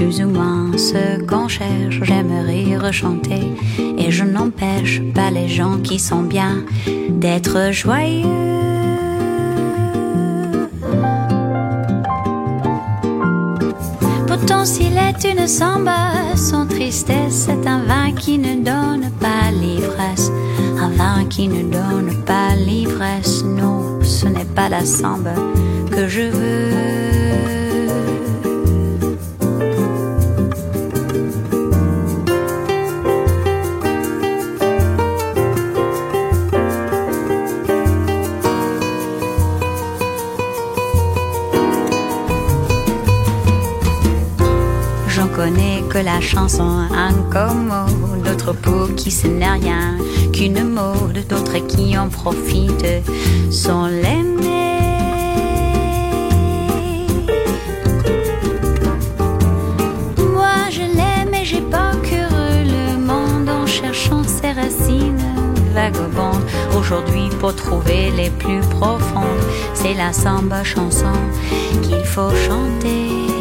Plus ou moins ce qu'on cherche. J'aimerais rechanter et je n'empêche pas les gens qui sont bien d'être joyeux. Pourtant, s'il est une samba, son tristesse est un vin qui ne donne pas l'ivresse. Un vin qui ne donne pas l'ivresse. Non, ce n'est pas la samba que je veux. La chanson incommode, d'autres pour qui ce n'est rien qu'une mode, d'autres qui en profitent sont l'aimé. Moi je l'aime et j'ai pas cru le monde en cherchant ses racines vagabondes. Aujourd'hui pour trouver les plus profondes, c'est la samba chanson qu'il faut chanter.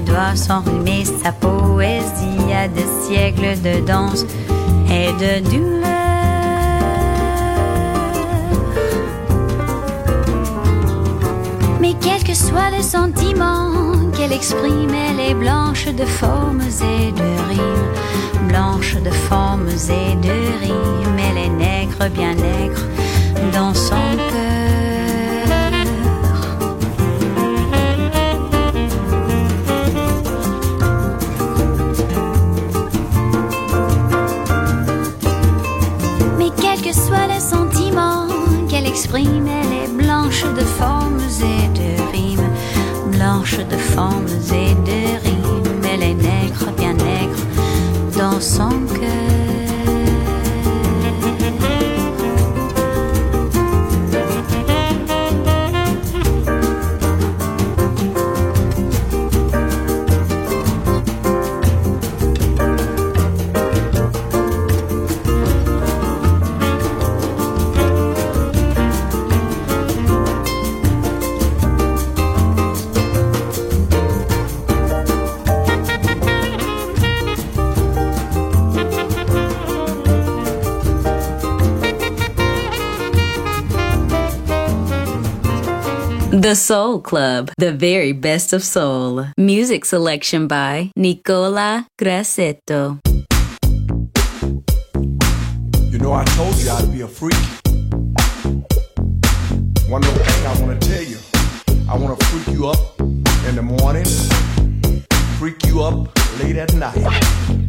Doit s'enrhumer sa poésie à des siècles de danse et de douleur. Mais quel que soit le sentiment qu'elle exprime, elle est blanche de formes et de rimes, blanche de formes et de rimes, elle est nègre, bien nègre dans son cœur. Elle est blanche de formes et de rimes, blanche de formes et de rimes, elle est nègre, bien nègre, dans son cœur. The Soul Club, the very best of soul. Music selection by Nicola Grassetto. You know, I told you I'd be a freak. One little thing I want to tell you I want to freak you up in the morning, freak you up late at night.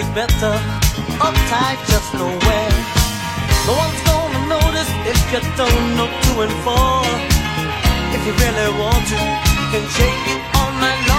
it better. Uptight, just nowhere. No one's gonna notice if you don't know two and four. If you really want to, you can shake it all night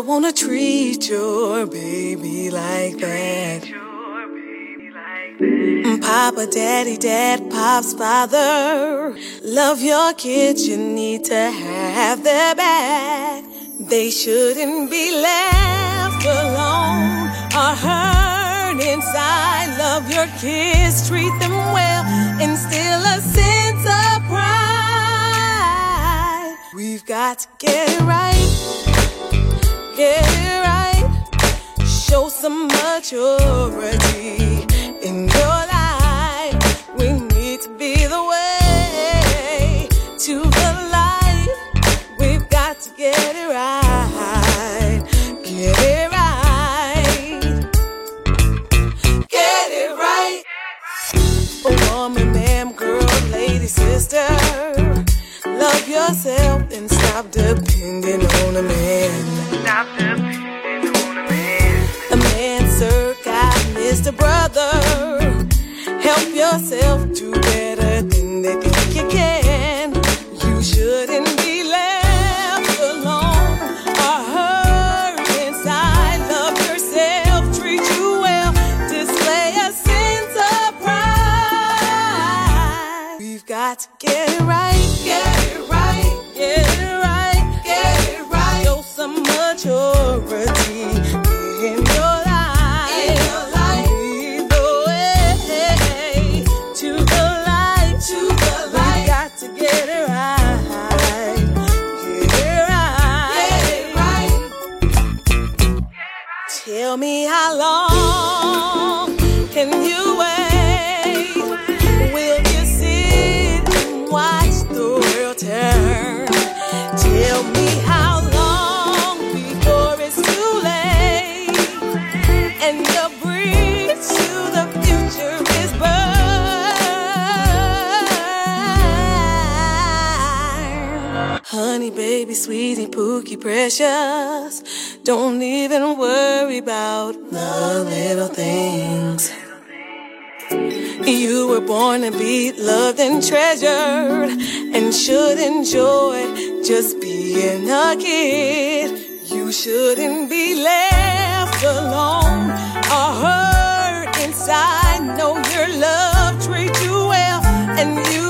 you wanna treat your baby like that. Mm, Papa, daddy, dad, pops, father. Love your kids, you need to have their back. They shouldn't be left alone or hurt inside. Love your kids, treat them well, instill a sense of pride. We've got to get it right get it right. Show some maturity. precious. Don't even worry about the little things. You were born to be loved and treasured and should enjoy just being a kid. You shouldn't be left alone or hurt inside. Know your love treats you well and you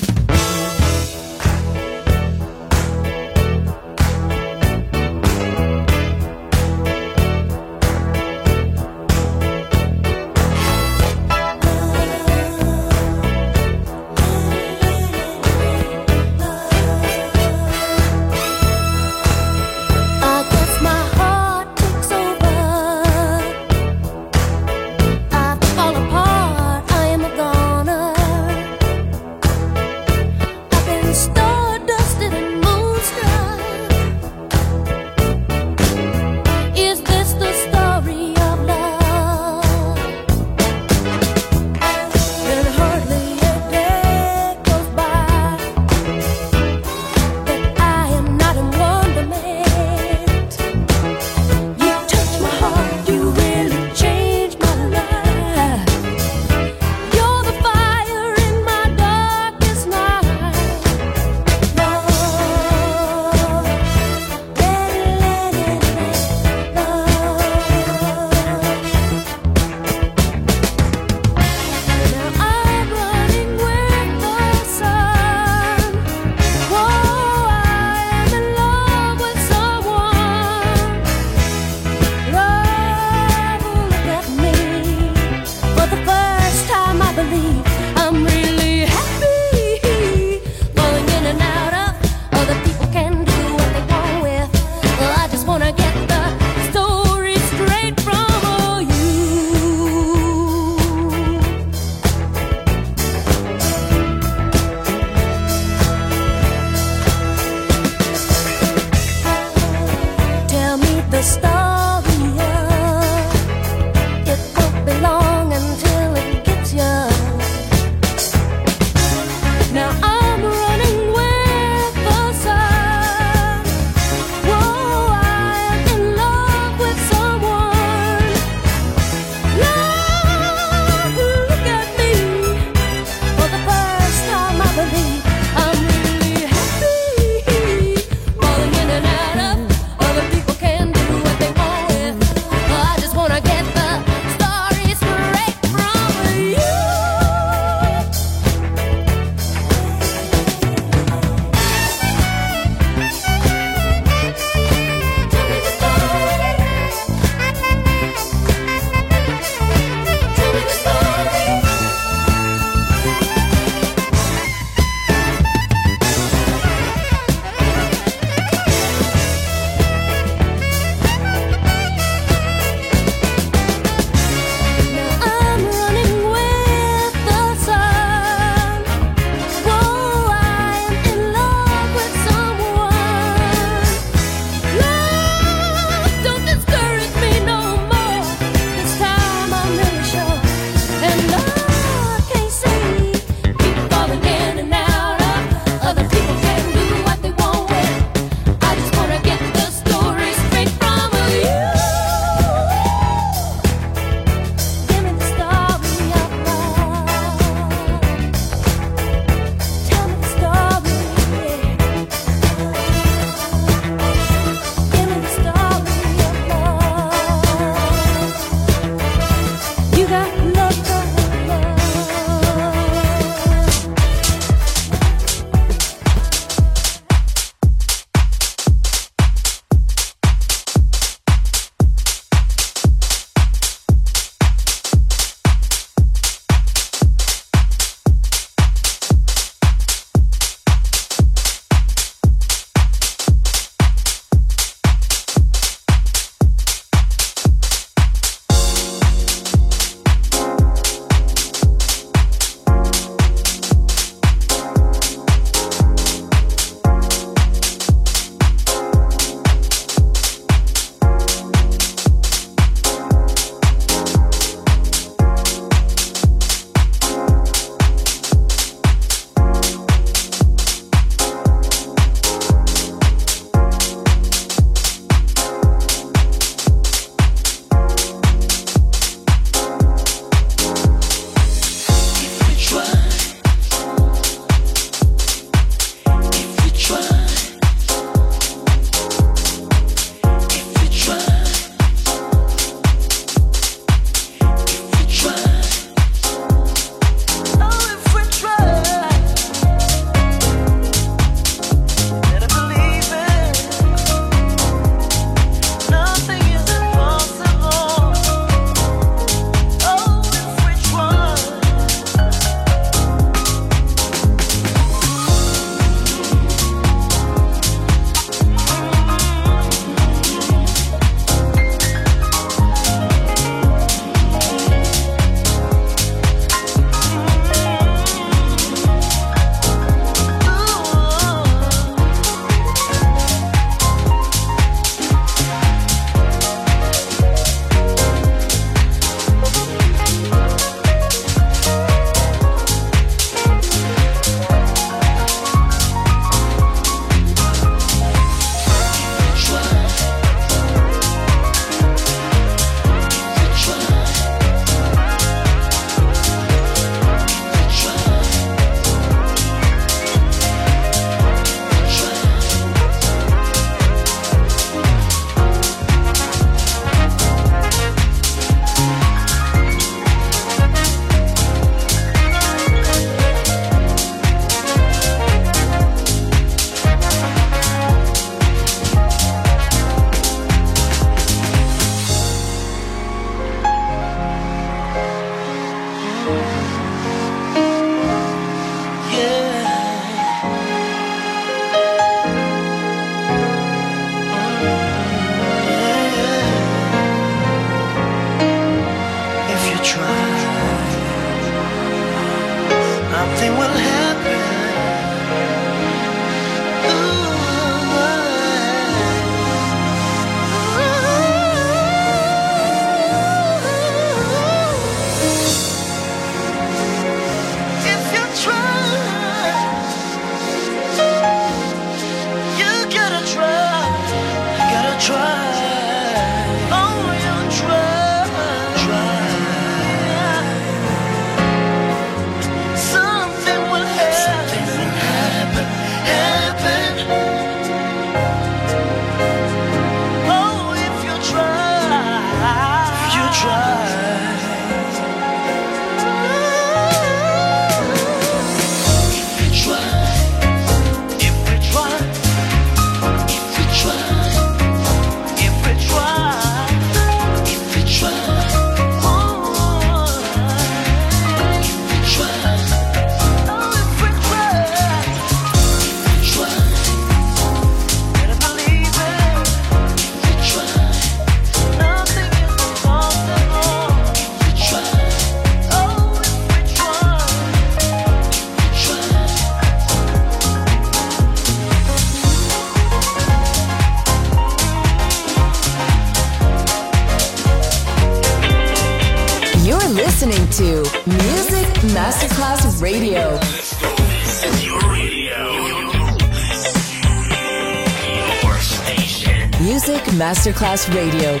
Radio,